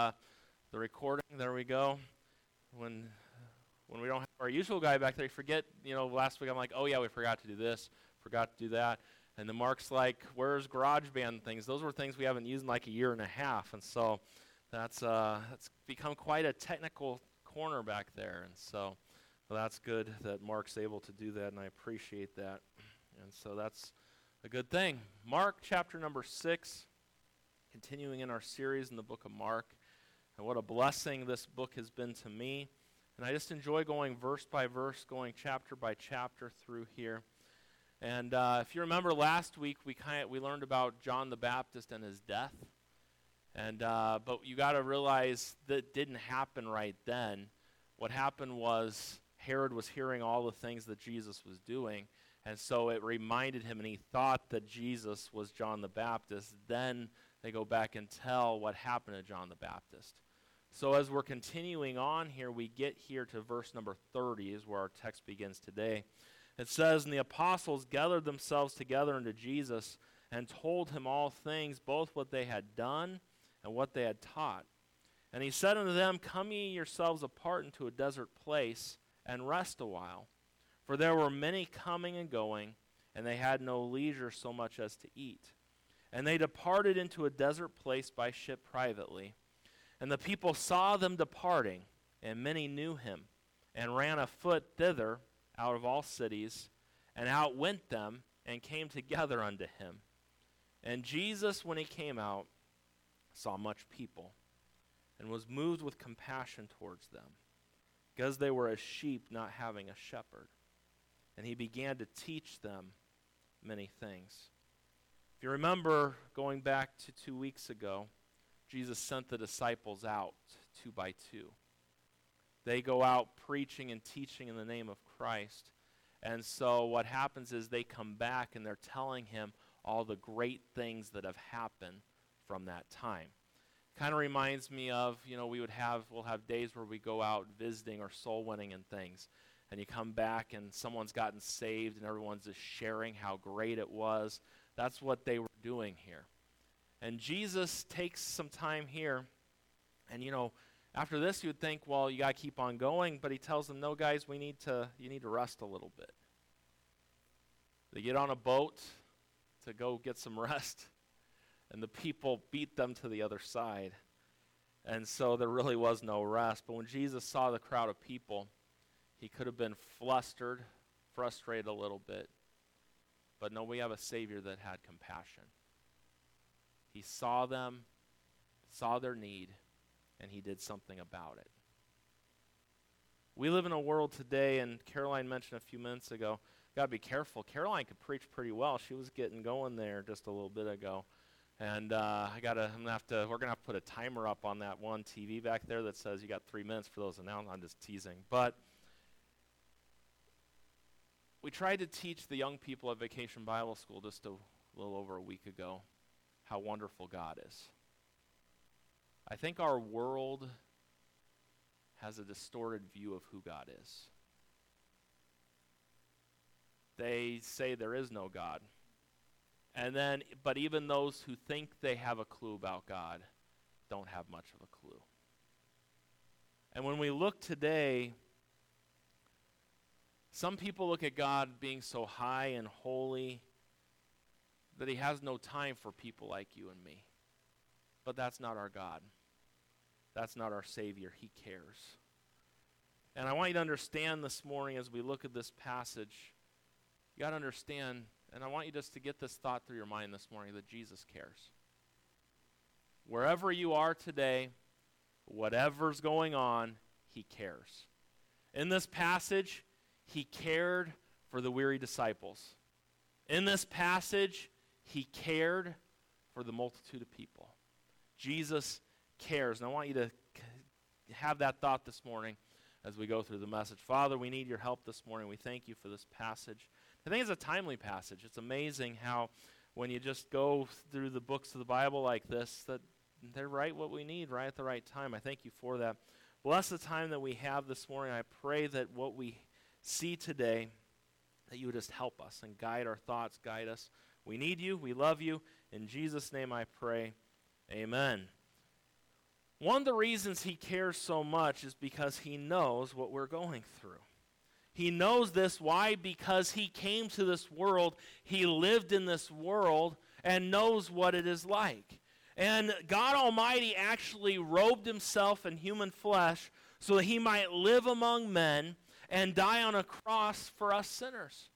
uh, the recording. There we go. When when we don't have our usual guy back there, you forget. You know, last week I'm like, oh yeah, we forgot to do this, forgot to do that, and the Mark's like, where's GarageBand things? Those were things we haven't used in like a year and a half, and so that's uh, that's become quite a technical corner back there, and so well, that's good that Mark's able to do that, and I appreciate that, and so that's a good thing. Mark chapter number six, continuing in our series in the book of Mark. And what a blessing this book has been to me. And I just enjoy going verse by verse, going chapter by chapter through here. And uh, if you remember last week, we kind we learned about John the Baptist and his death. And uh, but you got to realize that didn't happen right then. What happened was Herod was hearing all the things that Jesus was doing, and so it reminded him, and he thought that Jesus was John the Baptist. Then they go back and tell what happened to John the Baptist. So as we're continuing on here, we get here to verse number 30, is where our text begins today. It says, And the apostles gathered themselves together unto Jesus and told him all things, both what they had done and what they had taught. And he said unto them, Come ye yourselves apart into a desert place and rest a while. For there were many coming and going, and they had no leisure so much as to eat. And they departed into a desert place by ship privately. And the people saw them departing, and many knew him, and ran afoot thither out of all cities, and outwent them, and came together unto him. And Jesus, when he came out, saw much people, and was moved with compassion towards them, because they were as sheep not having a shepherd. And he began to teach them many things. If you remember going back to two weeks ago, Jesus sent the disciples out two by two. They go out preaching and teaching in the name of Christ. And so what happens is they come back and they're telling him all the great things that have happened from that time. Kind of reminds me of, you know, we would have we'll have days where we go out visiting or soul winning and things. And you come back and someone's gotten saved and everyone's just sharing how great it was. That's what they were doing here. And Jesus takes some time here. And, you know, after this, you would think, well, you got to keep on going. But he tells them, no, guys, we need to, you need to rest a little bit. They get on a boat to go get some rest. And the people beat them to the other side. And so there really was no rest. But when Jesus saw the crowd of people, he could have been flustered, frustrated a little bit. But no, we have a Savior that had compassion. He saw them, saw their need, and he did something about it. We live in a world today, and Caroline mentioned a few minutes ago, got to be careful. Caroline could preach pretty well. She was getting going there just a little bit ago. And uh, I gotta, I'm gonna have to. We're gonna have to put a timer up on that one TV back there that says you got three minutes for those announcements. I'm just teasing, but we tried to teach the young people at Vacation Bible School just a little over a week ago how wonderful God is. I think our world has a distorted view of who God is. They say there is no God. And then, but even those who think they have a clue about God don't have much of a clue. And when we look today, some people look at God being so high and holy that he has no time for people like you and me. But that's not our God. That's not our Savior. He cares. And I want you to understand this morning as we look at this passage, you got to understand, and I want you just to get this thought through your mind this morning that Jesus cares. Wherever you are today, whatever's going on, He cares. In this passage, He cared for the weary disciples. In this passage, he cared for the multitude of people. Jesus cares. And I want you to have that thought this morning as we go through the message. Father, we need your help this morning. We thank you for this passage. I think it's a timely passage. It's amazing how when you just go through the books of the Bible like this, that they're right what we need right at the right time. I thank you for that. Bless the time that we have this morning. I pray that what we see today, that you would just help us and guide our thoughts, guide us. We need you. We love you. In Jesus' name I pray. Amen. One of the reasons he cares so much is because he knows what we're going through. He knows this. Why? Because he came to this world, he lived in this world, and knows what it is like. And God Almighty actually robed himself in human flesh so that he might live among men and die on a cross for us sinners.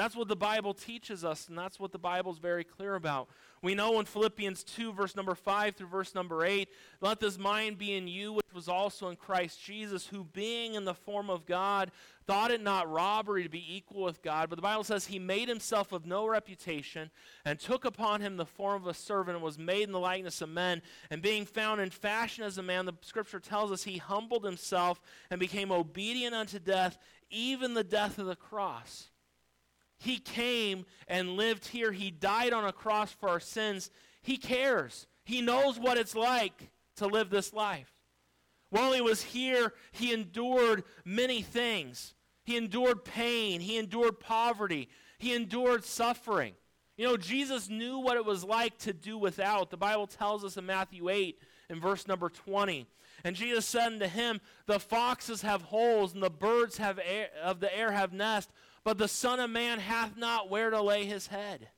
That's what the Bible teaches us, and that's what the Bible is very clear about. We know in Philippians 2, verse number 5 through verse number 8, let this mind be in you, which was also in Christ Jesus, who being in the form of God, thought it not robbery to be equal with God. But the Bible says he made himself of no reputation, and took upon him the form of a servant, and was made in the likeness of men. And being found in fashion as a man, the scripture tells us he humbled himself and became obedient unto death, even the death of the cross. He came and lived here. He died on a cross for our sins. He cares. He knows what it's like to live this life. While he was here, he endured many things. He endured pain. He endured poverty. He endured suffering. You know, Jesus knew what it was like to do without. The Bible tells us in Matthew 8, in verse number 20. And Jesus said unto him, The foxes have holes, and the birds have air, of the air have nests, but the Son of Man hath not where to lay his head.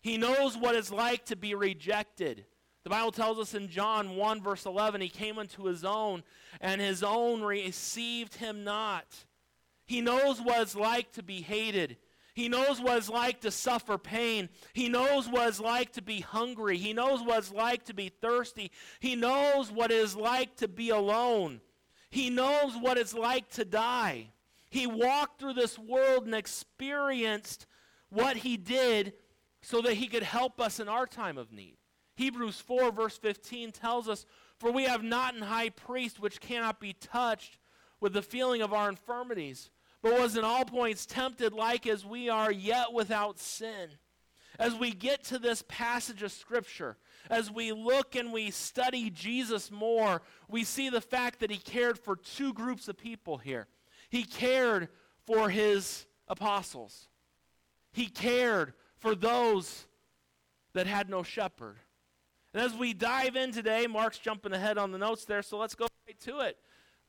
He knows what it's like to be rejected. The Bible tells us in John 1, verse 11, he came unto his own, and his own received him not. He knows what it's like to be hated. He knows what it's like to suffer pain. He knows what it's like to be hungry. He knows what it's like to be thirsty. He knows what it is like to be alone. He knows what it's like to die. He walked through this world and experienced what he did so that he could help us in our time of need. Hebrews 4, verse 15 tells us, For we have not an high priest which cannot be touched with the feeling of our infirmities, but was in all points tempted like as we are, yet without sin. As we get to this passage of Scripture, as we look and we study Jesus more, we see the fact that he cared for two groups of people here. He cared for his apostles. He cared for those that had no shepherd. And as we dive in today, Mark's jumping ahead on the notes there, so let's go right to it.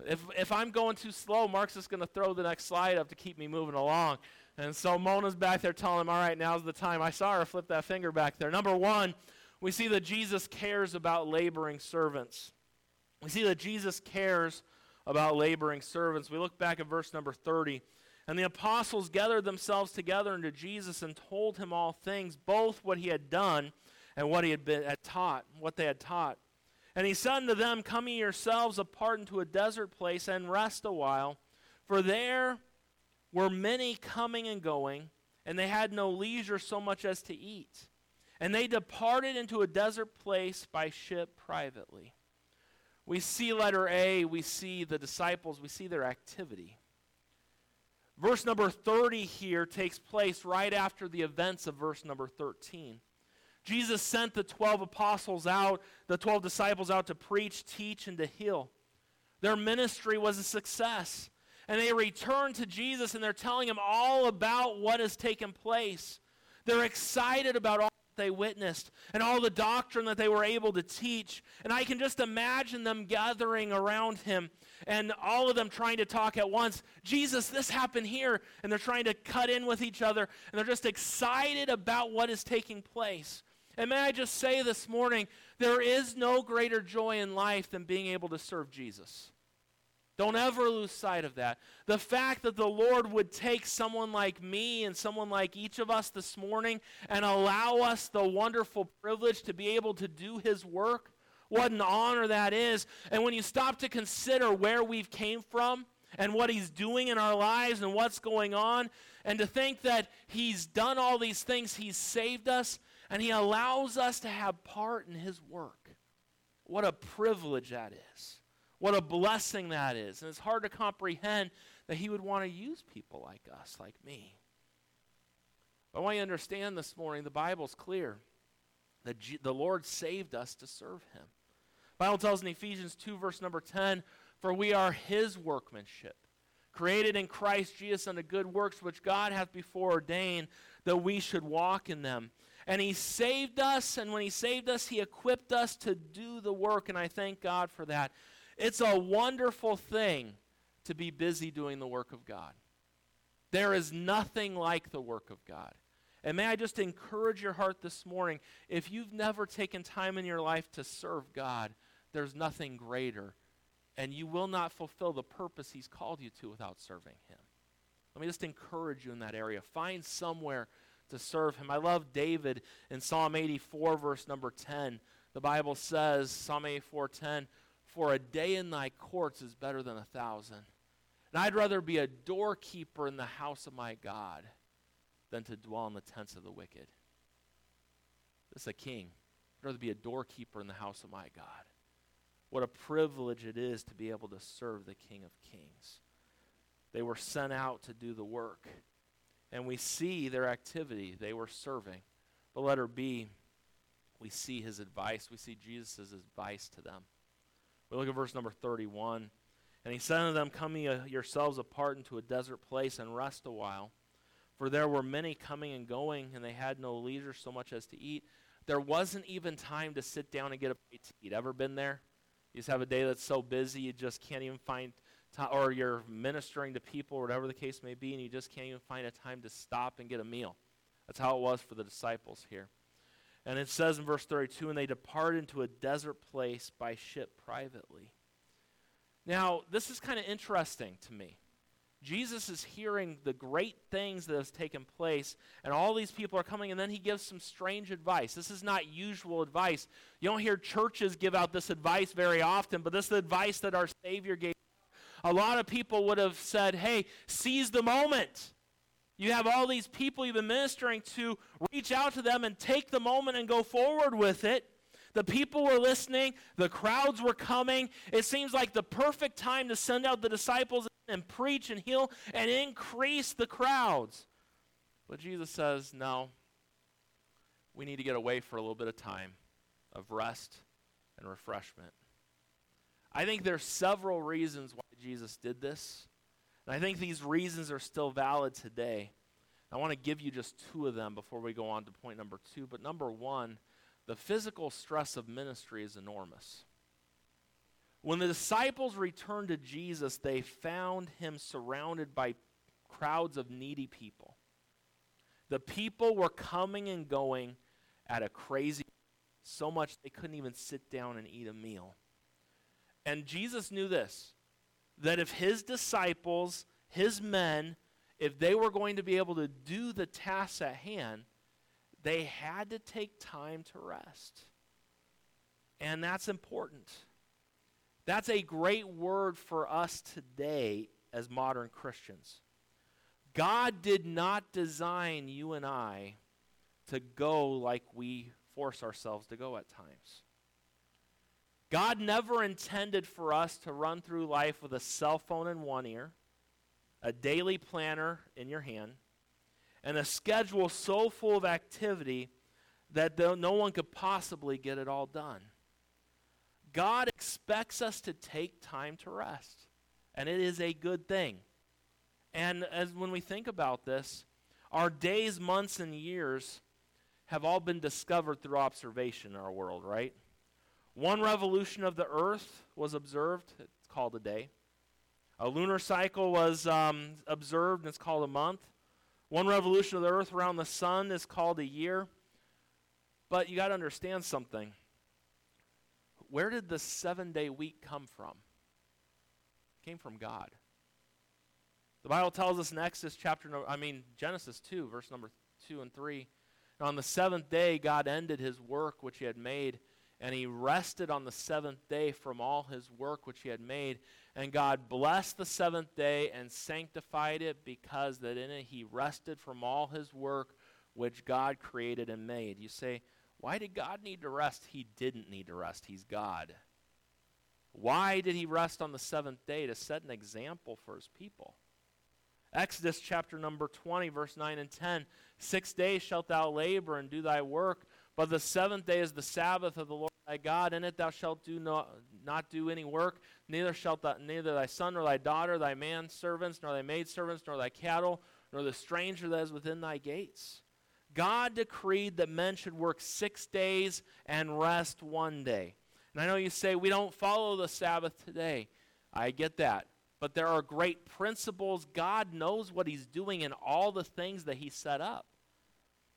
If, if I'm going too slow, Mark's just going to throw the next slide up to keep me moving along. And so Mona's back there telling him, all right, now's the time. I saw her flip that finger back there. Number one, we see that Jesus cares about laboring servants. We see that Jesus cares about laboring servants. We look back at verse number 30. And the apostles gathered themselves together unto Jesus and told him all things, both what he had done and what he had been had taught, what they had taught. And he said unto them, Come ye yourselves apart into a desert place and rest a while, for there were many coming and going, and they had no leisure so much as to eat. And they departed into a desert place by ship privately. We see letter A, we see the disciples, we see their activity. Verse number 30 here takes place right after the events of verse number 13. Jesus sent the 12 apostles out, the 12 disciples out to preach, teach, and to heal. Their ministry was a success. And they return to Jesus and they're telling him all about what has taken place. They're excited about all they witnessed and all the doctrine that they were able to teach. And I can just imagine them gathering around him and all of them trying to talk at once. Jesus, this happened here. And they're trying to cut in with each other and they're just excited about what is taking place. And may I just say this morning, there is no greater joy in life than being able to serve Jesus. Don't ever lose sight of that. The fact that the Lord would take someone like me and someone like each of us this morning and allow us the wonderful privilege to be able to do his work, what an honor that is. And when you stop to consider where we've came from and what he's doing in our lives and what's going on, and to think that he's done all these things, he's saved us, and he allows us to have part in his work. What a privilege that is. What a blessing that is. And it's hard to comprehend that he would want to use people like us, like me. But I want you to understand this morning the Bible's clear that G- the Lord saved us to serve him. The Bible tells in Ephesians 2, verse number 10, For we are his workmanship, created in Christ Jesus unto good works, which God hath before ordained that we should walk in them. And He saved us, and when He saved us, He equipped us to do the work, and I thank God for that. It's a wonderful thing to be busy doing the work of God. There is nothing like the work of God. And may I just encourage your heart this morning if you've never taken time in your life to serve God, there's nothing greater. And you will not fulfill the purpose He's called you to without serving Him. Let me just encourage you in that area. Find somewhere to serve Him. I love David in Psalm 84, verse number 10. The Bible says, Psalm 84, 10, For a day in thy courts is better than a thousand. And I'd rather be a doorkeeper in the house of my God than to dwell in the tents of the wicked. This is a king. I'd rather be a doorkeeper in the house of my God. What a privilege it is to be able to serve the King of Kings. They were sent out to do the work. And we see their activity. They were serving. But letter B, we see his advice. We see Jesus' advice to them. We look at verse number 31. And he said unto them, Come ye uh, yourselves apart into a desert place and rest a while. For there were many coming and going, and they had no leisure so much as to eat. There wasn't even time to sit down and get a bite to eat. Ever been there? You just have a day that's so busy you just can't even find time, or you're ministering to people, or whatever the case may be, and you just can't even find a time to stop and get a meal. That's how it was for the disciples here. And it says in verse 32, and they departed into a desert place by ship privately. Now, this is kind of interesting to me. Jesus is hearing the great things that has taken place, and all these people are coming, and then he gives some strange advice. This is not usual advice. You don't hear churches give out this advice very often, but this is the advice that our Savior gave. A lot of people would have said, hey, seize the moment. You have all these people you've been ministering to, reach out to them and take the moment and go forward with it. The people were listening, the crowds were coming. It seems like the perfect time to send out the disciples and preach and heal and increase the crowds. But Jesus says, no, we need to get away for a little bit of time of rest and refreshment. I think there's several reasons why Jesus did this. And I think these reasons are still valid today. I want to give you just two of them before we go on to point number two. But number one, the physical stress of ministry is enormous. When the disciples returned to Jesus, they found him surrounded by crowds of needy people. The people were coming and going at a crazy so much they couldn't even sit down and eat a meal. And Jesus knew this that if his disciples, his men, if they were going to be able to do the tasks at hand, they had to take time to rest. And that's important. That's a great word for us today as modern Christians. God did not design you and I to go like we force ourselves to go at times. God never intended for us to run through life with a cell phone in one ear, a daily planner in your hand, and a schedule so full of activity that no one could possibly get it all done. God expects us to take time to rest, and it is a good thing. And as when we think about this, our days, months, and years have all been discovered through observation in our world, right? One revolution of the earth was observed, it's called a day. A lunar cycle was um, observed, and it's called a month. One revolution of the earth around the sun is called a year. But you got to understand something. Where did the seven day week come from? It came from God. The Bible tells us in Exodus chapter, no, I mean, Genesis 2, verse number 2 and 3. And on the seventh day, God ended his work which he had made, and he rested on the seventh day from all his work which he had made. And God blessed the seventh day and sanctified it because that in it he rested from all his work which God created and made. You say, why did God need to rest? He didn't need to rest. He's God. Why did he rest on the seventh day? To set an example for his people. Exodus chapter number 20, verse 9 and 10. Six days shalt thou labor and do thy work, but the seventh day is the Sabbath of the Lord thy God. In it thou shalt do no, not do any work, neither shalt thou, neither thy son nor thy daughter, thy man servants, nor thy maidservants, nor thy cattle, nor the stranger that is within thy gates. God decreed that men should work six days and rest one day. And I know you say we don't follow the Sabbath today. I get that. But there are great principles. God knows what He's doing in all the things that He set up.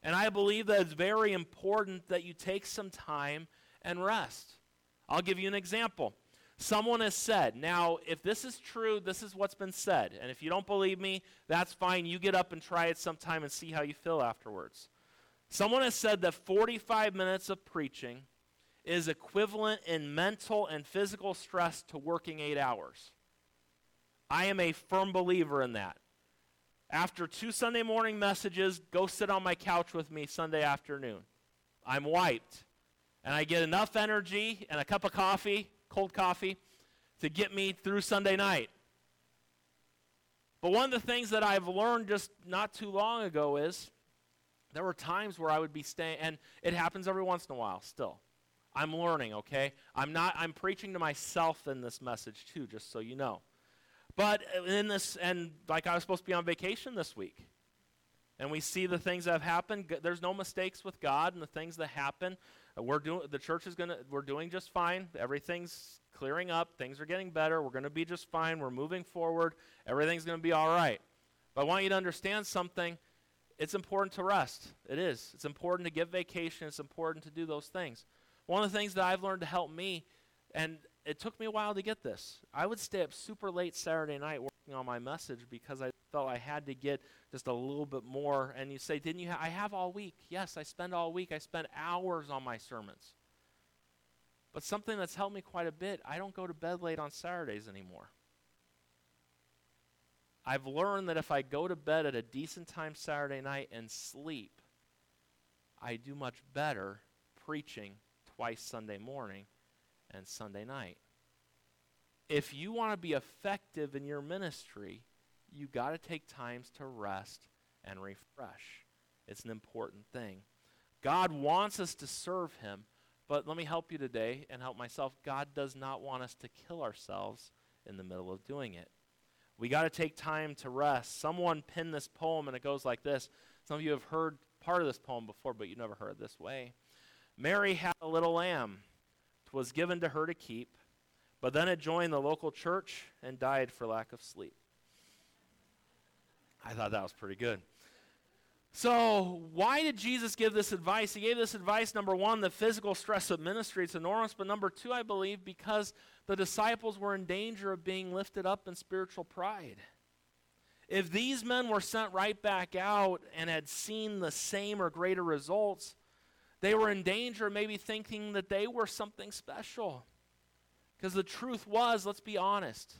And I believe that it's very important that you take some time and rest. I'll give you an example. Someone has said, now, if this is true, this is what's been said. And if you don't believe me, that's fine. You get up and try it sometime and see how you feel afterwards. Someone has said that 45 minutes of preaching is equivalent in mental and physical stress to working eight hours. I am a firm believer in that. After two Sunday morning messages, go sit on my couch with me Sunday afternoon. I'm wiped. And I get enough energy and a cup of coffee, cold coffee, to get me through Sunday night. But one of the things that I've learned just not too long ago is there were times where I would be staying, and it happens every once in a while still. I'm learning, okay? I'm not, I'm preaching to myself in this message too, just so you know. But in this, and like I was supposed to be on vacation this week, and we see the things that have happened. There's no mistakes with God and the things that happen. Uh, we're doing, the church is going to, we're doing just fine. Everything's clearing up. Things are getting better. We're going to be just fine. We're moving forward. Everything's going to be all right. But I want you to understand something. It's important to rest. It is. It's important to give vacation. It's important to do those things. One of the things that I've learned to help me, and it took me a while to get this. I would stay up super late Saturday night working on my message because I felt I had to get just a little bit more. And you say, Didn't you? Ha- I have all week. Yes, I spend all week. I spend hours on my sermons. But something that's helped me quite a bit, I don't go to bed late on Saturdays anymore. I've learned that if I go to bed at a decent time Saturday night and sleep, I do much better preaching twice Sunday morning and Sunday night. If you want to be effective in your ministry, you got to take times to rest and refresh. It's an important thing. God wants us to serve him, but let me help you today and help myself. God does not want us to kill ourselves in the middle of doing it. We got to take time to rest. Someone penned this poem, and it goes like this. Some of you have heard part of this poem before, but you never heard it this way. Mary had a little lamb was given to her to keep, but then it joined the local church and died for lack of sleep. I thought that was pretty good. So, why did Jesus give this advice? He gave this advice, number one, the physical stress of ministry, it's enormous, but number two, I believe, because the disciples were in danger of being lifted up in spiritual pride. If these men were sent right back out and had seen the same or greater results, they were in danger maybe thinking that they were something special. Because the truth was, let's be honest,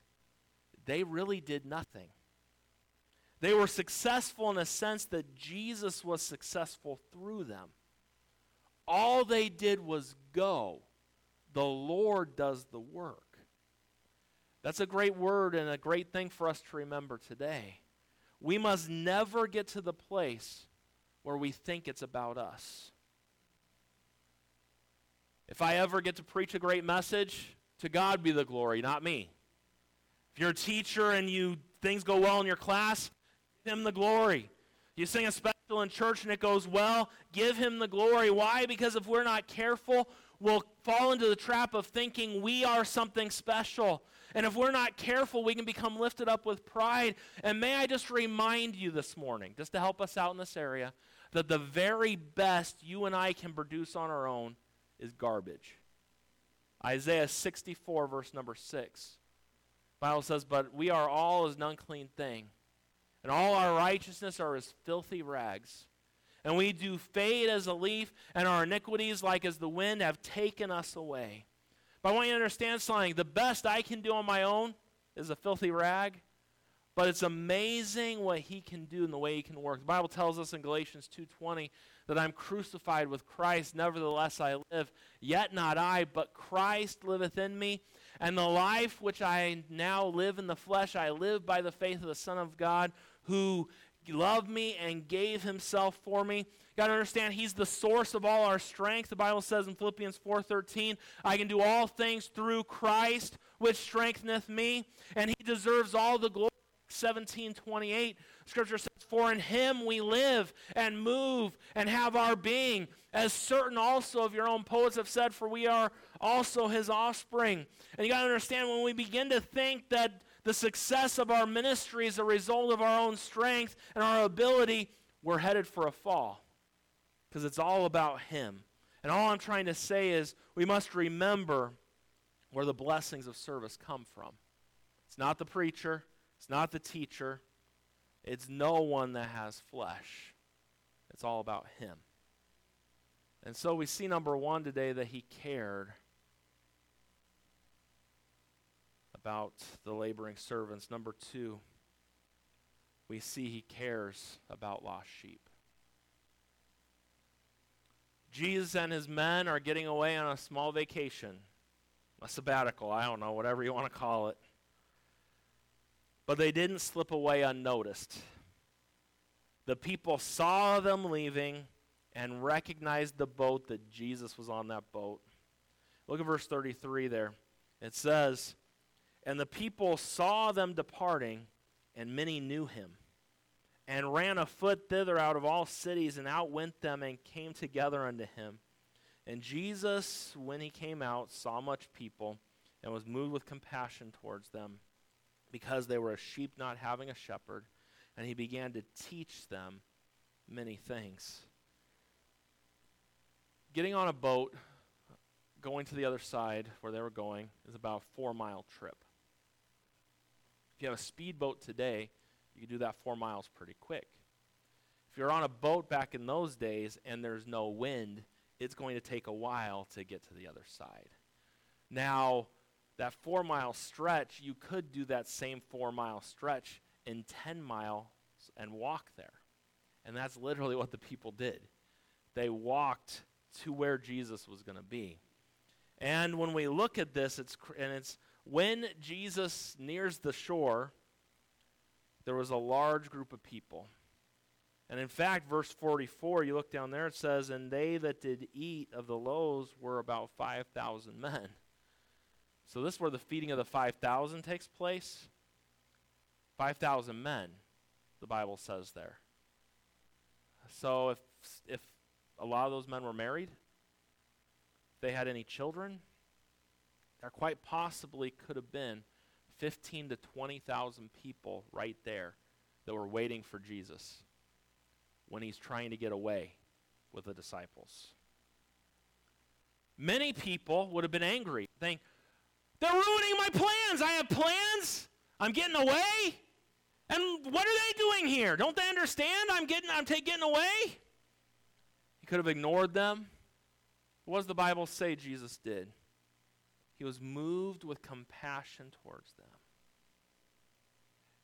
they really did nothing. They were successful in a sense that Jesus was successful through them. All they did was go. The Lord does the work. That's a great word and a great thing for us to remember today. We must never get to the place where we think it's about us. If I ever get to preach a great message, to God be the glory, not me. If you're a teacher and you things go well in your class, give him the glory. You sing a special in church and it goes well, give him the glory. Why? Because if we're not careful, we'll fall into the trap of thinking we are something special. And if we're not careful, we can become lifted up with pride. And may I just remind you this morning, just to help us out in this area, that the very best you and I can produce on our own is garbage. Isaiah 64, verse number 6. Bible says, But we are all as an unclean thing, and all our righteousness are as filthy rags. And we do fade as a leaf, and our iniquities, like as the wind, have taken us away. But I want you to understand something. The best I can do on my own is a filthy rag. But it's amazing what he can do and the way he can work. The Bible tells us in Galatians 2:20 that I'm crucified with Christ, nevertheless I live. Yet not I, but Christ liveth in me. And the life which I now live in the flesh, I live by the faith of the Son of God, who loved me and gave himself for me. Got to understand, he's the source of all our strength. The Bible says in Philippians 4.13, I can do all things through Christ, which strengtheneth me. And he deserves all the glory 17 28, scripture says, For in him we live and move and have our being, as certain also of your own poets have said, for we are also his offspring. And you got to understand when we begin to think that the success of our ministry is a result of our own strength and our ability, we're headed for a fall because it's all about him. And all I'm trying to say is we must remember where the blessings of service come from. It's not the preacher, it's not the teacher, it's no one that has flesh. It's all about him. And so we see number one today that he cared about the laboring servants. Number two, we see he cares about lost sheep. Jesus and his men are getting away on a small vacation, a sabbatical, I don't know, whatever you want to call it. But they didn't slip away unnoticed. The people saw them leaving and recognized the boat that Jesus was on that boat. Look at verse 33 there. It says, And the people saw them departing, and many knew him and ran afoot thither out of all cities, and outwent them, and came together unto him. And Jesus, when he came out, saw much people, and was moved with compassion towards them, because they were a sheep not having a shepherd, and he began to teach them many things. Getting on a boat, going to the other side where they were going, is about a four mile trip. If you have a speedboat today, you can do that four miles pretty quick. If you're on a boat back in those days and there's no wind, it's going to take a while to get to the other side. Now, that four mile stretch, you could do that same four mile stretch in 10 miles and walk there. And that's literally what the people did. They walked to where Jesus was going to be. And when we look at this, it's, and it's when Jesus nears the shore, there was a large group of people. And in fact, verse 44, you look down there, it says, And they that did eat of the loaves were about 5,000 men. So this is where the feeding of the 5,000 takes place. 5,000 men, the Bible says there. So if, if a lot of those men were married, if they had any children, there quite possibly could have been 15 to 20,000 people right there that were waiting for Jesus when he's trying to get away with the disciples. Many people would have been angry, saying, They're ruining my plans. I have plans. I'm getting away. And what are they doing here? Don't they understand? I'm getting I'm ta- getting away. He could have ignored them. What does the Bible say Jesus did? He was moved with compassion towards them.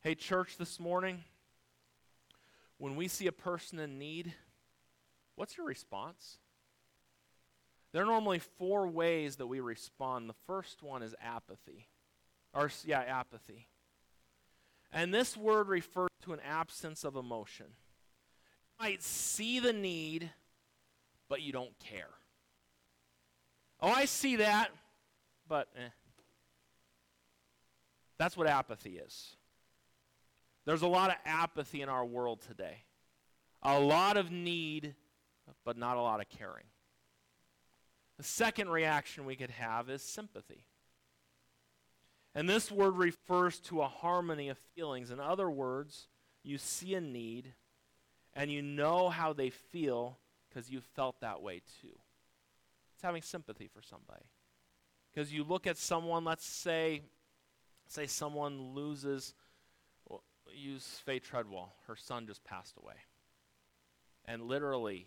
Hey, church, this morning, when we see a person in need, what's your response? There are normally four ways that we respond. The first one is apathy. Or, yeah, apathy. And this word refers to an absence of emotion. You might see the need, but you don't care. Oh, I see that but eh. That's what apathy is. There's a lot of apathy in our world today. A lot of need, but not a lot of caring. The second reaction we could have is sympathy. And this word refers to a harmony of feelings. In other words, you see a need and you know how they feel because you felt that way too. It's having sympathy for somebody. Because you look at someone, let's say, say someone loses, well, use Faye Treadwell. Her son just passed away. And literally,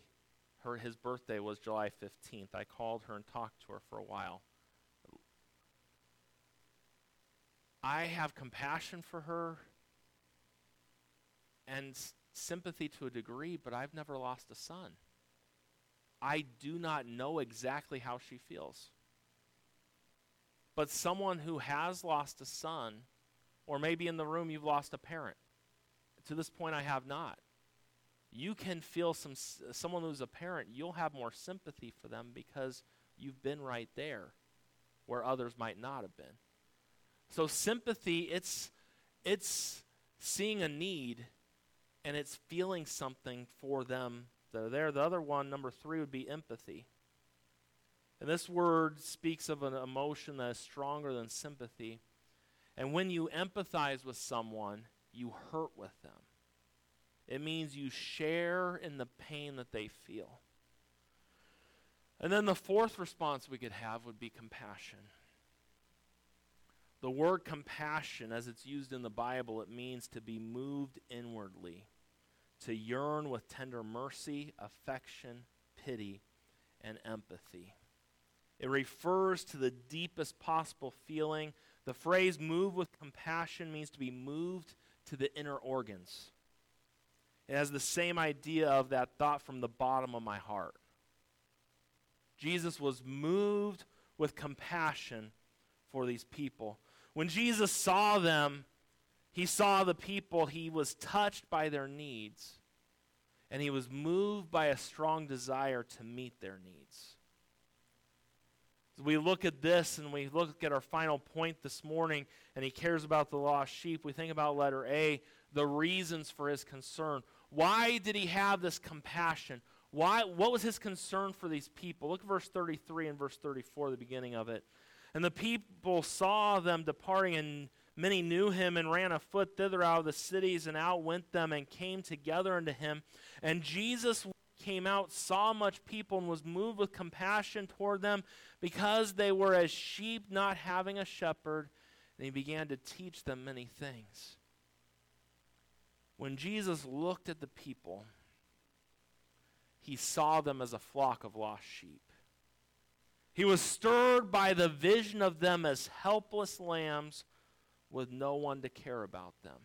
her, his birthday was July 15th. I called her and talked to her for a while. I have compassion for her and s- sympathy to a degree, but I've never lost a son. I do not know exactly how she feels. But someone who has lost a son, or maybe in the room you've lost a parent. To this point, I have not. You can feel some someone who's a parent. You'll have more sympathy for them because you've been right there, where others might not have been. So sympathy, it's it's seeing a need and it's feeling something for them that are there. The other one, number three, would be empathy. And this word speaks of an emotion that is stronger than sympathy. And when you empathize with someone, you hurt with them. It means you share in the pain that they feel. And then the fourth response we could have would be compassion. The word compassion, as it's used in the Bible, it means to be moved inwardly, to yearn with tender mercy, affection, pity, and empathy. It refers to the deepest possible feeling. The phrase move with compassion means to be moved to the inner organs. It has the same idea of that thought from the bottom of my heart. Jesus was moved with compassion for these people. When Jesus saw them, he saw the people, he was touched by their needs, and he was moved by a strong desire to meet their needs. We look at this and we look at our final point this morning, and he cares about the lost sheep, we think about letter A, the reasons for his concern. Why did he have this compassion? Why, what was his concern for these people? Look at verse 33 and verse 34, the beginning of it. And the people saw them departing, and many knew him and ran afoot thither out of the cities, and out went them and came together unto him. And Jesus came out, saw much people, and was moved with compassion toward them, because they were as sheep not having a shepherd. And he began to teach them many things. When Jesus looked at the people, he saw them as a flock of lost sheep. He was stirred by the vision of them as helpless lambs with no one to care about them.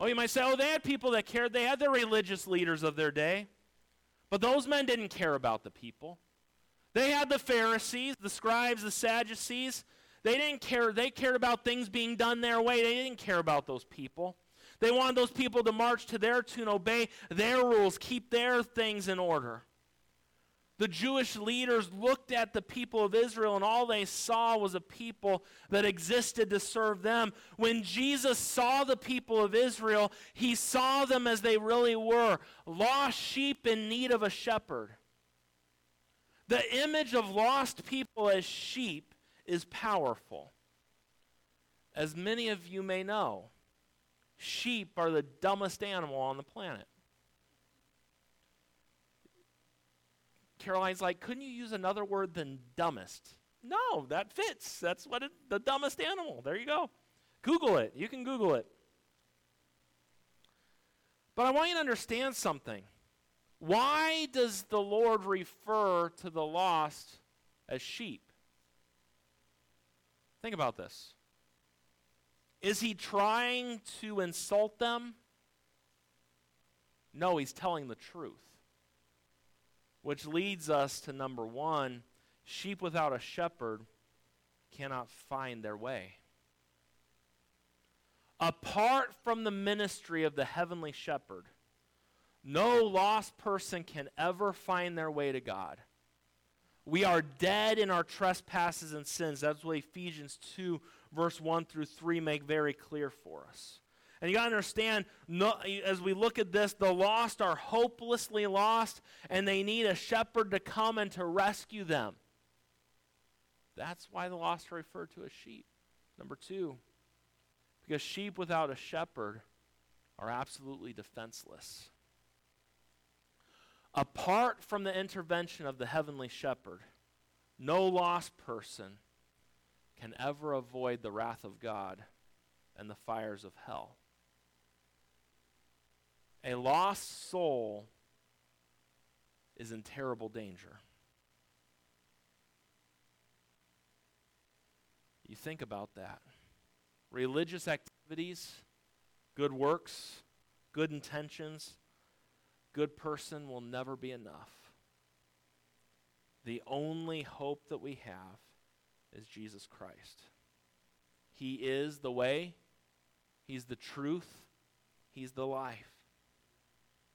Oh, you might say, oh, they had people that cared. They had their religious leaders of their day. But those men didn't care about the people. They had the Pharisees, the scribes, the Sadducees. They didn't care. They cared about things being done their way. They didn't care about those people. They wanted those people to march to their tune, obey their rules, keep their things in order. The Jewish leaders looked at the people of Israel, and all they saw was a people that existed to serve them. When Jesus saw the people of Israel, he saw them as they really were lost sheep in need of a shepherd. The image of lost people as sheep is powerful. As many of you may know, sheep are the dumbest animal on the planet. Caroline's like, couldn't you use another word than dumbest? No, that fits. That's what it, the dumbest animal. There you go. Google it. You can Google it. But I want you to understand something. Why does the Lord refer to the lost as sheep? Think about this. Is he trying to insult them? No, he's telling the truth. Which leads us to number one sheep without a shepherd cannot find their way. Apart from the ministry of the heavenly shepherd, no lost person can ever find their way to God. We are dead in our trespasses and sins. That's what Ephesians 2 verse 1 through 3 make very clear for us. And you got to understand, no, as we look at this, the lost are hopelessly lost, and they need a shepherd to come and to rescue them. That's why the lost are referred to as sheep. Number two, because sheep without a shepherd are absolutely defenseless. Apart from the intervention of the heavenly shepherd, no lost person can ever avoid the wrath of God and the fires of hell. A lost soul is in terrible danger. You think about that. Religious activities, good works, good intentions, good person will never be enough. The only hope that we have is Jesus Christ. He is the way, He's the truth, He's the life.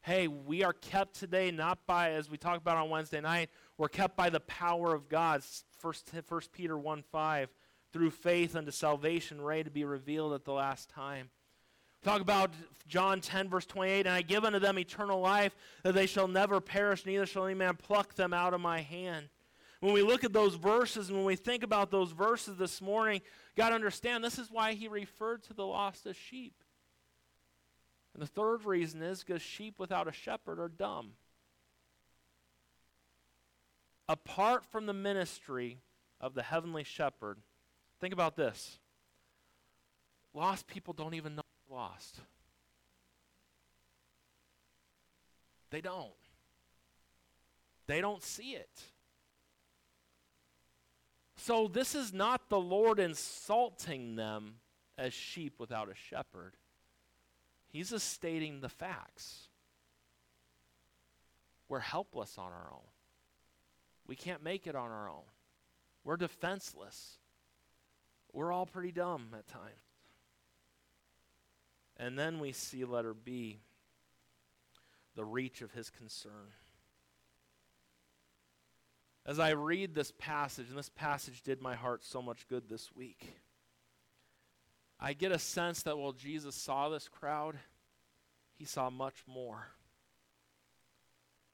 Hey, we are kept today not by, as we talked about on Wednesday night, we're kept by the power of God. First, First Peter 1 5, through faith unto salvation, ready to be revealed at the last time. Talk about John 10, verse 28, and I give unto them eternal life, that they shall never perish, neither shall any man pluck them out of my hand. When we look at those verses and when we think about those verses this morning, to understand this is why he referred to the lost as sheep. And the third reason is because sheep without a shepherd are dumb. Apart from the ministry of the heavenly shepherd, think about this. Lost people don't even know they're lost. They don't. They don't see it. So, this is not the Lord insulting them as sheep without a shepherd. He's just stating the facts. We're helpless on our own. We can't make it on our own. We're defenseless. We're all pretty dumb at times. And then we see letter B the reach of his concern. As I read this passage, and this passage did my heart so much good this week. I get a sense that while Jesus saw this crowd, he saw much more.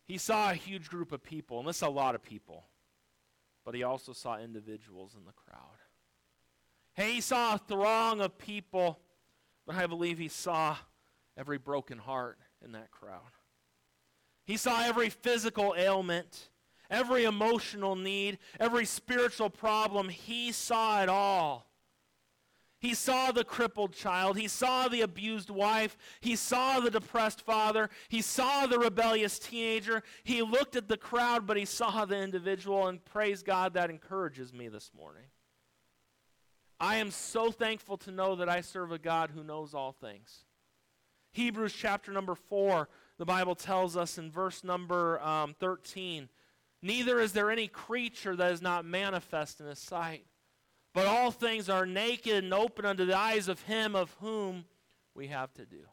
He saw a huge group of people, and this is a lot of people, but he also saw individuals in the crowd. Hey, he saw a throng of people, but I believe he saw every broken heart in that crowd. He saw every physical ailment, every emotional need, every spiritual problem. He saw it all. He saw the crippled child. He saw the abused wife. He saw the depressed father. He saw the rebellious teenager. He looked at the crowd, but he saw the individual, and praise God, that encourages me this morning. I am so thankful to know that I serve a God who knows all things. Hebrews chapter number 4, the Bible tells us in verse number um, 13 Neither is there any creature that is not manifest in his sight but all things are naked and open unto the eyes of him of whom we have to do.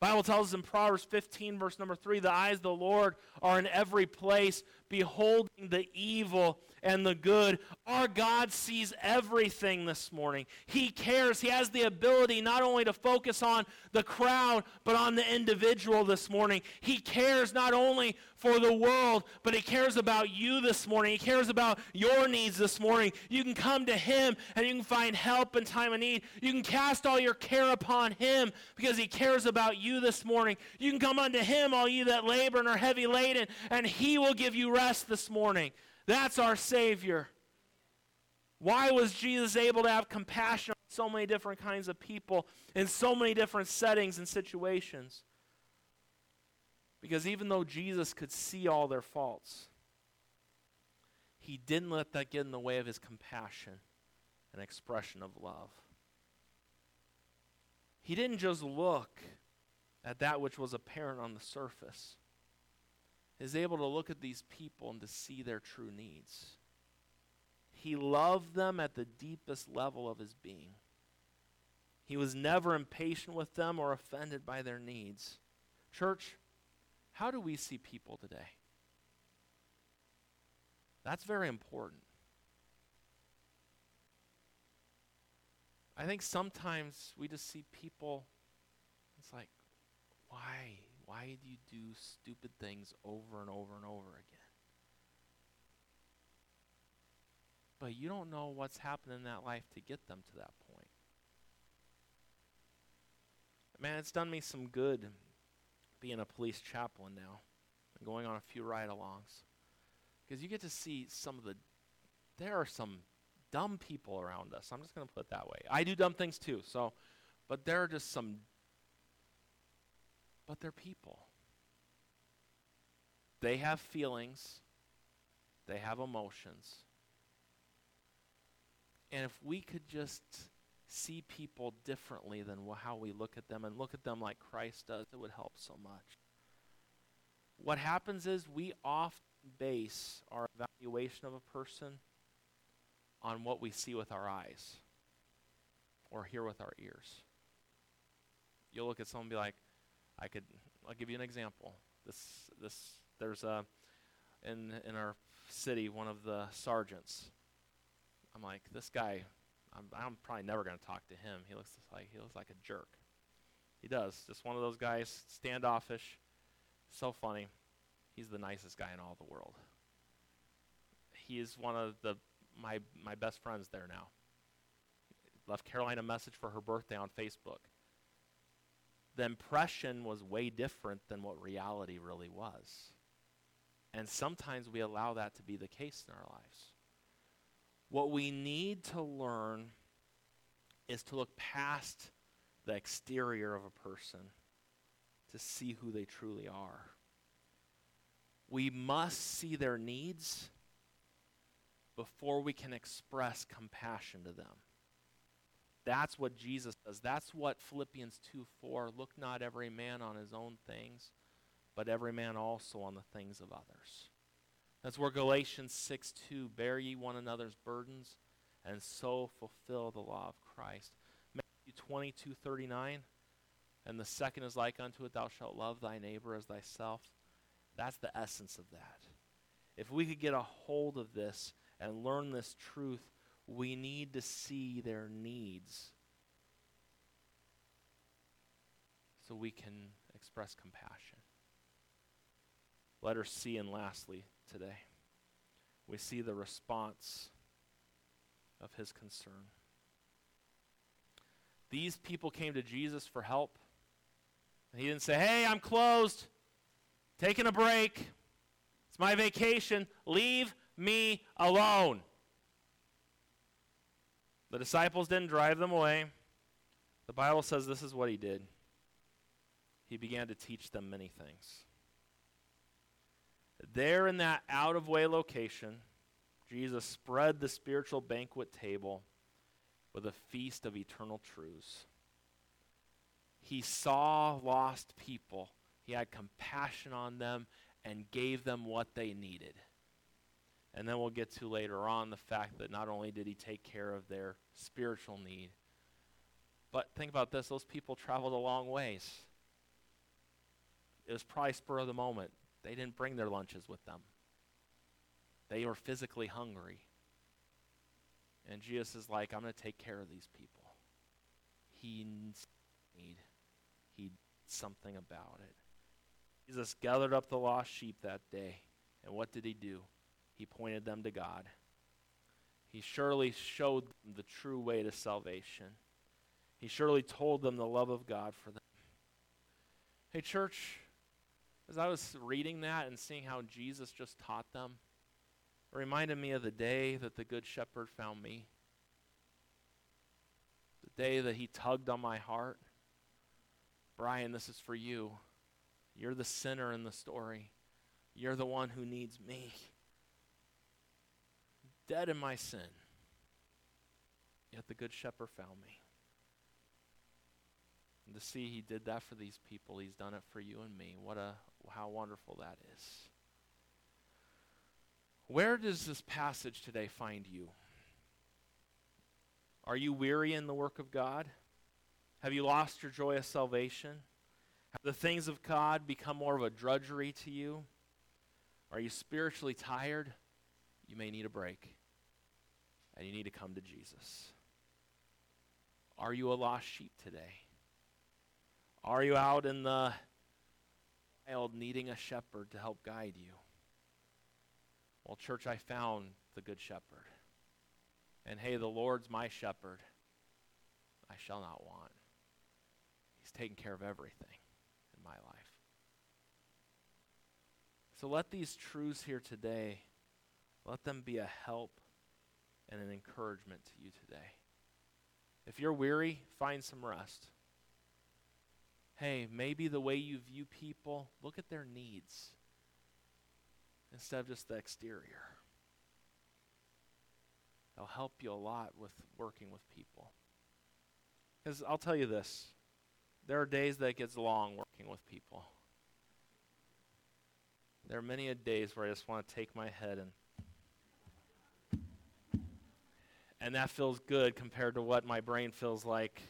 Bible tells us in Proverbs 15, verse number 3, the eyes of the Lord are in every place, beholding the evil and the good. Our God sees everything this morning. He cares. He has the ability not only to focus on the crowd, but on the individual this morning. He cares not only for the world, but He cares about you this morning. He cares about your needs this morning. You can come to Him and you can find help in time of need. You can cast all your care upon Him because He cares about you this morning. You can come unto Him, all you that labor and are heavy laden, and He will give you rest this morning. That's our Savior. Why was Jesus able to have compassion on so many different kinds of people in so many different settings and situations? Because even though Jesus could see all their faults, he didn't let that get in the way of his compassion and expression of love. He didn't just look at that which was apparent on the surface is able to look at these people and to see their true needs. He loved them at the deepest level of his being. He was never impatient with them or offended by their needs. Church, how do we see people today? That's very important. I think sometimes we just see people, it's like, why? Why do you do stupid things over and over and over again? But you don't know what's happened in that life to get them to that point. Man, it's done me some good being a police chaplain now and going on a few ride alongs. Because you get to see some of the, there are some dumb people around us. I'm just going to put it that way. I do dumb things too, so, but there are just some but they're people. They have feelings, they have emotions. And if we could just see people differently than how we look at them and look at them like Christ does, it would help so much. What happens is we often base our evaluation of a person on what we see with our eyes or hear with our ears. You'll look at someone and be like, I could I'll give you an example. This this there's a in in our city one of the sergeants. I'm like this guy. I'm I'm probably never going to talk to him. He looks like he looks like a jerk. He does. Just one of those guys, standoffish. So funny. He's the nicest guy in all the world. He is one of the my my best friends there now. Left Caroline a message for her birthday on Facebook. The impression was way different than what reality really was. And sometimes we allow that to be the case in our lives. What we need to learn is to look past the exterior of a person to see who they truly are. We must see their needs before we can express compassion to them. That's what Jesus does. That's what Philippians 2 4 look not every man on his own things, but every man also on the things of others. That's where Galatians 6 2 bear ye one another's burdens and so fulfill the law of Christ. Matthew 22 39 and the second is like unto it, thou shalt love thy neighbor as thyself. That's the essence of that. If we could get a hold of this and learn this truth, we need to see their needs so we can express compassion. Letter C, and lastly, today, we see the response of his concern. These people came to Jesus for help. And He didn't say, Hey, I'm closed, taking a break. It's my vacation. Leave me alone. The disciples didn't drive them away. The Bible says this is what he did. He began to teach them many things. There in that out of way location, Jesus spread the spiritual banquet table with a feast of eternal truths. He saw lost people, he had compassion on them, and gave them what they needed. And then we'll get to later on the fact that not only did he take care of their spiritual need, but think about this those people traveled a long ways. It was probably spur of the moment. They didn't bring their lunches with them, they were physically hungry. And Jesus is like, I'm going to take care of these people. He needs need. He something about it. Jesus gathered up the lost sheep that day. And what did he do? He pointed them to God. He surely showed them the true way to salvation. He surely told them the love of God for them. Hey, church, as I was reading that and seeing how Jesus just taught them, it reminded me of the day that the Good Shepherd found me. The day that he tugged on my heart. Brian, this is for you. You're the sinner in the story. You're the one who needs me dead in my sin. Yet the Good Shepherd found me. And to see he did that for these people, he's done it for you and me. What a how wonderful that is. Where does this passage today find you? Are you weary in the work of God? Have you lost your joy of salvation? Have the things of God become more of a drudgery to you? Are you spiritually tired? You may need a break and you need to come to Jesus. Are you a lost sheep today? Are you out in the wild needing a shepherd to help guide you? Well, church, I found the good shepherd. And hey, the Lord's my shepherd. I shall not want. He's taken care of everything in my life. So let these truths here today, let them be a help and an encouragement to you today. If you're weary, find some rest. Hey, maybe the way you view people, look at their needs instead of just the exterior. It'll help you a lot with working with people. Because I'll tell you this there are days that gets long working with people. There are many a days where I just want to take my head and And that feels good compared to what my brain feels like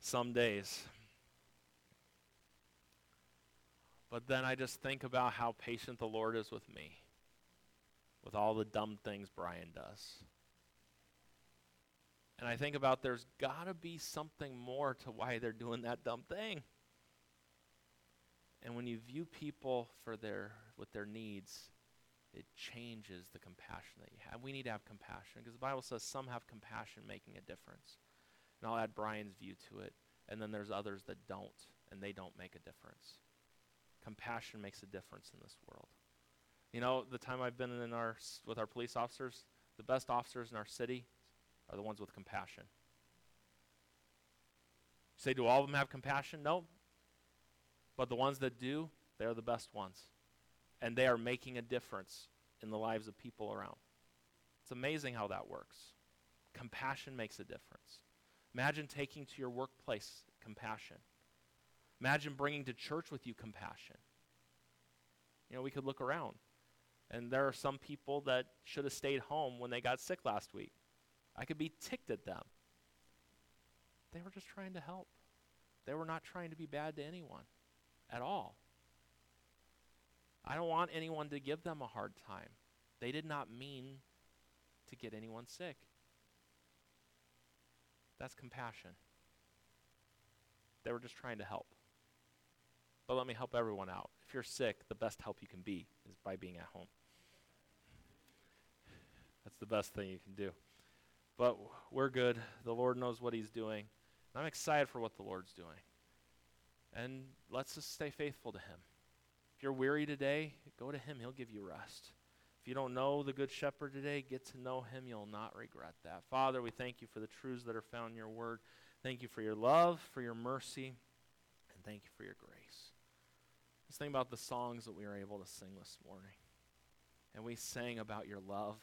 some days. But then I just think about how patient the Lord is with me, with all the dumb things Brian does. And I think about there's got to be something more to why they're doing that dumb thing. And when you view people for their with their needs, it changes the compassion that you have. We need to have compassion because the Bible says some have compassion making a difference. And I'll add Brian's view to it. And then there's others that don't, and they don't make a difference. Compassion makes a difference in this world. You know, the time I've been in our with our police officers, the best officers in our city are the ones with compassion. say, do all of them have compassion? No. But the ones that do, they're the best ones. And they are making a difference in the lives of people around. It's amazing how that works. Compassion makes a difference. Imagine taking to your workplace compassion. Imagine bringing to church with you compassion. You know, we could look around. And there are some people that should have stayed home when they got sick last week. I could be ticked at them. They were just trying to help. They were not trying to be bad to anyone at all. I don't want anyone to give them a hard time. They did not mean to get anyone sick. That's compassion. They were just trying to help. But let me help everyone out. If you're sick, the best help you can be is by being at home. That's the best thing you can do. But we're good. The Lord knows what He's doing. I'm excited for what the Lord's doing. And let's just stay faithful to Him. If you're weary today, go to Him. He'll give you rest. If you don't know the Good Shepherd today, get to know Him. You'll not regret that. Father, we thank you for the truths that are found in your word. Thank you for your love, for your mercy, and thank you for your grace. Let's think about the songs that we were able to sing this morning. And we sang about your love.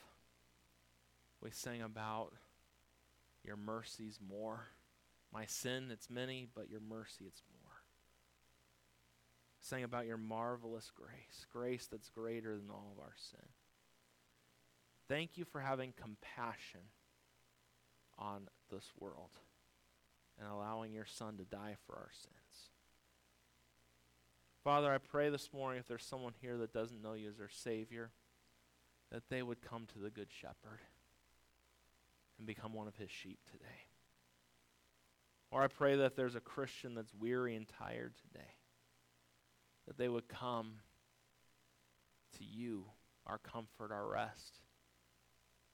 We sang about your mercies more. My sin, it's many, but your mercy, it's. Sang about your marvelous grace, grace that's greater than all of our sin. Thank you for having compassion on this world and allowing your Son to die for our sins. Father, I pray this morning if there's someone here that doesn't know you as their Savior, that they would come to the Good Shepherd and become one of his sheep today. Or I pray that there's a Christian that's weary and tired today, that they would come to you, our comfort, our rest,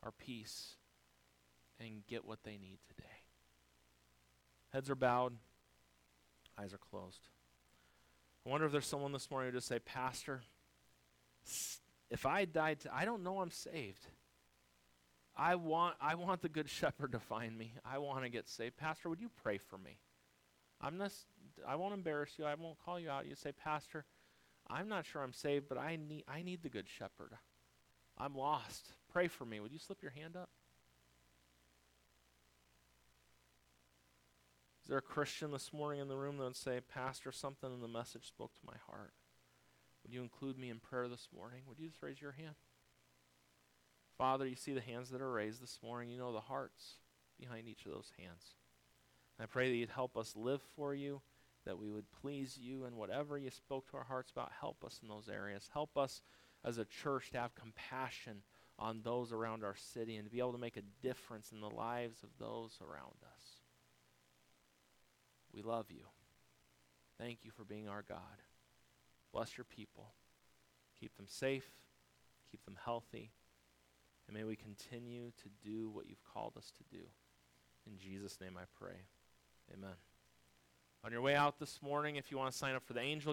our peace, and get what they need today. Heads are bowed, eyes are closed. I wonder if there's someone this morning who just say, Pastor, if I died, to, I don't know I'm saved. I want, I want the good shepherd to find me. I want to get saved. Pastor, would you pray for me? I'm not, I won't embarrass you. I won't call you out. You say, Pastor, I'm not sure I'm saved, but I need, I need the good shepherd. I'm lost. Pray for me. Would you slip your hand up? Is there a Christian this morning in the room that would say, Pastor, something in the message spoke to my heart? Would you include me in prayer this morning? Would you just raise your hand? Father, you see the hands that are raised this morning. You know the hearts behind each of those hands. And I pray that you'd help us live for you, that we would please you, and whatever you spoke to our hearts about, help us in those areas. Help us as a church to have compassion on those around our city and to be able to make a difference in the lives of those around us. We love you. Thank you for being our God. Bless your people. Keep them safe. Keep them healthy. And may we continue to do what you've called us to do. In Jesus' name I pray. Amen. On your way out this morning, if you want to sign up for the angel